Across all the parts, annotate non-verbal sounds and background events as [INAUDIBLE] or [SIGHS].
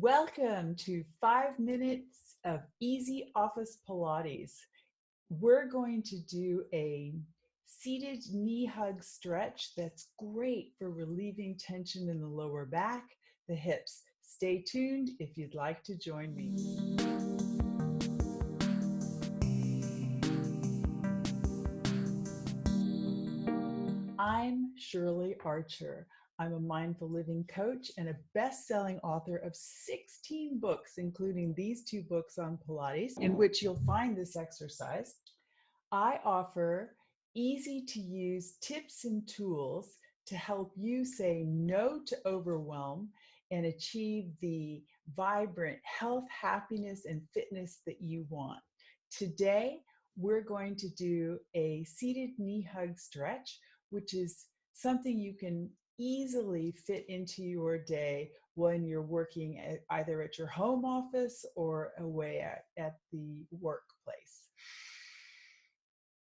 Welcome to five minutes of easy office Pilates. We're going to do a seated knee hug stretch that's great for relieving tension in the lower back, the hips. Stay tuned if you'd like to join me. I'm Shirley Archer. I'm a mindful living coach and a best selling author of 16 books, including these two books on Pilates, in which you'll find this exercise. I offer easy to use tips and tools to help you say no to overwhelm and achieve the vibrant health, happiness, and fitness that you want. Today, we're going to do a seated knee hug stretch, which is something you can easily fit into your day when you're working at, either at your home office or away at, at the workplace.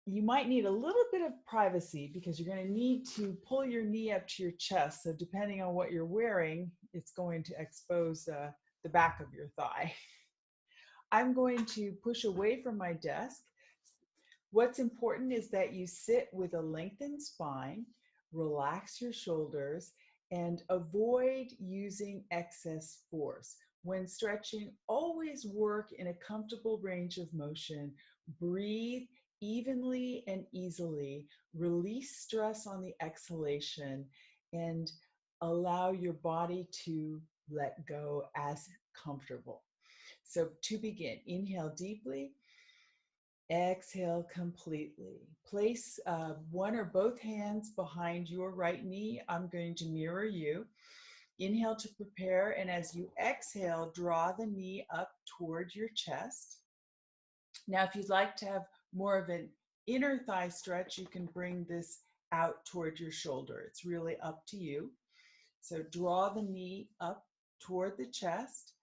You might need a little bit of privacy because you're going to need to pull your knee up to your chest. So, depending on what you're wearing, it's going to expose uh, the back of your thigh. [LAUGHS] I'm going to push away from my desk. What's important is that you sit with a lengthened spine relax your shoulders, and avoid using excess force. When stretching, always work in a comfortable range of motion. Breathe evenly and easily. Release stress on the exhalation and allow your body to let go as comfortable. So, to begin, inhale deeply Exhale completely. Place uh, one or both hands behind your right knee. I'm going to mirror you. Inhale to prepare, and as you exhale, draw the knee up toward your chest. Now, if you'd like to have more of an inner thigh stretch, you can bring this out toward your shoulder. It's really up to you. So draw the knee up toward the chest.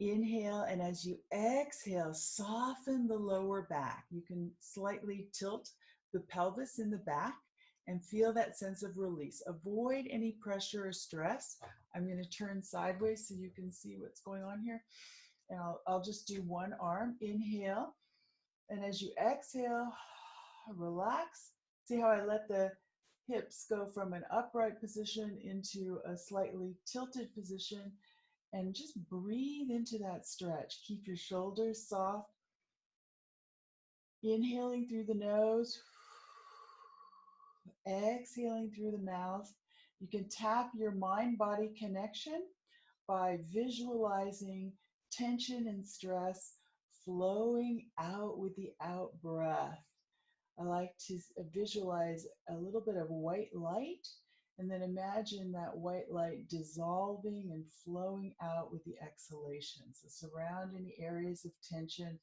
Inhale, and as you exhale, soften the lower back. You can slightly tilt the pelvis in the back and feel that sense of release. Avoid any pressure or stress. I'm going to turn sideways so you can see what's going on here. And I'll, I'll just do one arm. Inhale. And as you exhale, [SIGHS] relax. See how I let the hips go from an upright position into a slightly tilted position and just breathe into that stretch. Keep your shoulders soft. Inhaling through the nose, exhaling through the mouth. You can tap your mind body connection by visualizing tension and stress flowing out with the out breath. I like to visualize a little bit of white light and then imagine that white light dissolving and flowing out with the exhalation. So surround any areas of tension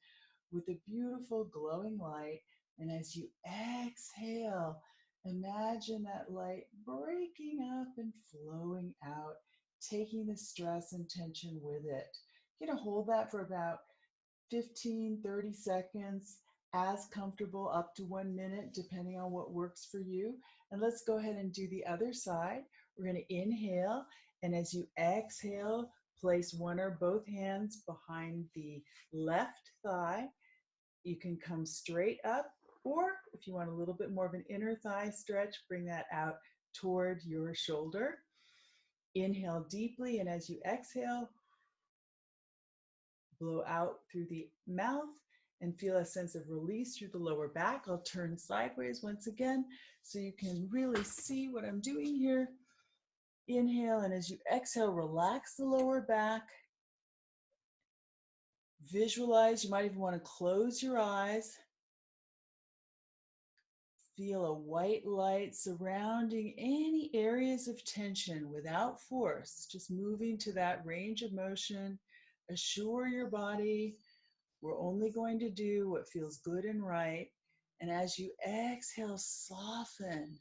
with a beautiful glowing light. And as you exhale, imagine that light breaking up and flowing out, taking the stress and tension with it. You're going to hold that for about 15, 30 seconds as comfortable up to one minute, depending on what works for you. And let's go ahead and do the other side. We're going to inhale, and as you exhale, place one or both hands behind the left thigh. You can come straight up, or if you want a little bit more of an inner thigh stretch, bring that out toward your shoulder. Inhale deeply, and as you exhale, blow out through the mouth and feel a sense of release through the lower back. I'll turn sideways once again so you can really see what I'm doing here. Inhale, and as you exhale, relax the lower back. Visualize, you might even want to close your eyes. Feel a white light surrounding any areas of tension without force, just moving to that range of motion. Assure your body we're only going to do what feels good and right. And as you exhale, soften,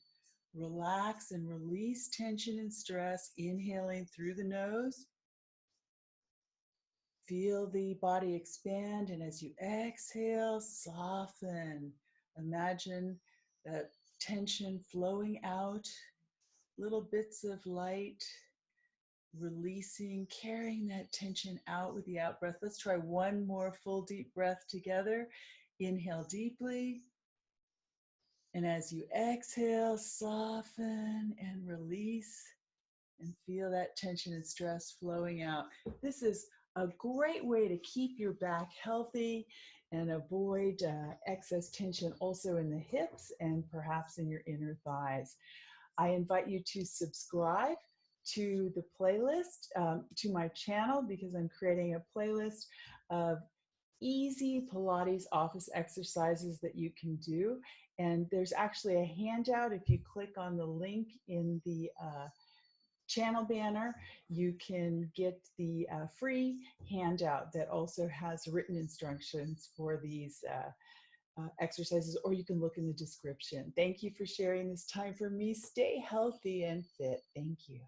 relax, and release tension and stress, inhaling through the nose. Feel the body expand, and as you exhale, soften. Imagine that tension flowing out, little bits of light releasing, carrying that tension out with the out breath. Let's try one more full deep breath together. Inhale deeply. And as you exhale, soften and release and feel that tension and stress flowing out. This is a great way to keep your back healthy and avoid uh, excess tension also in the hips and perhaps in your inner thighs. I invite you to subscribe to the playlist, um, to my channel, because I'm creating a playlist of easy Pilates office exercises that you can do. And there's actually a handout. If you click on the link in the uh, channel banner, you can get the uh, free handout that also has written instructions for these uh, uh, exercises, or you can look in the description. Thank you for sharing this time for me. Stay healthy and fit. Thank you.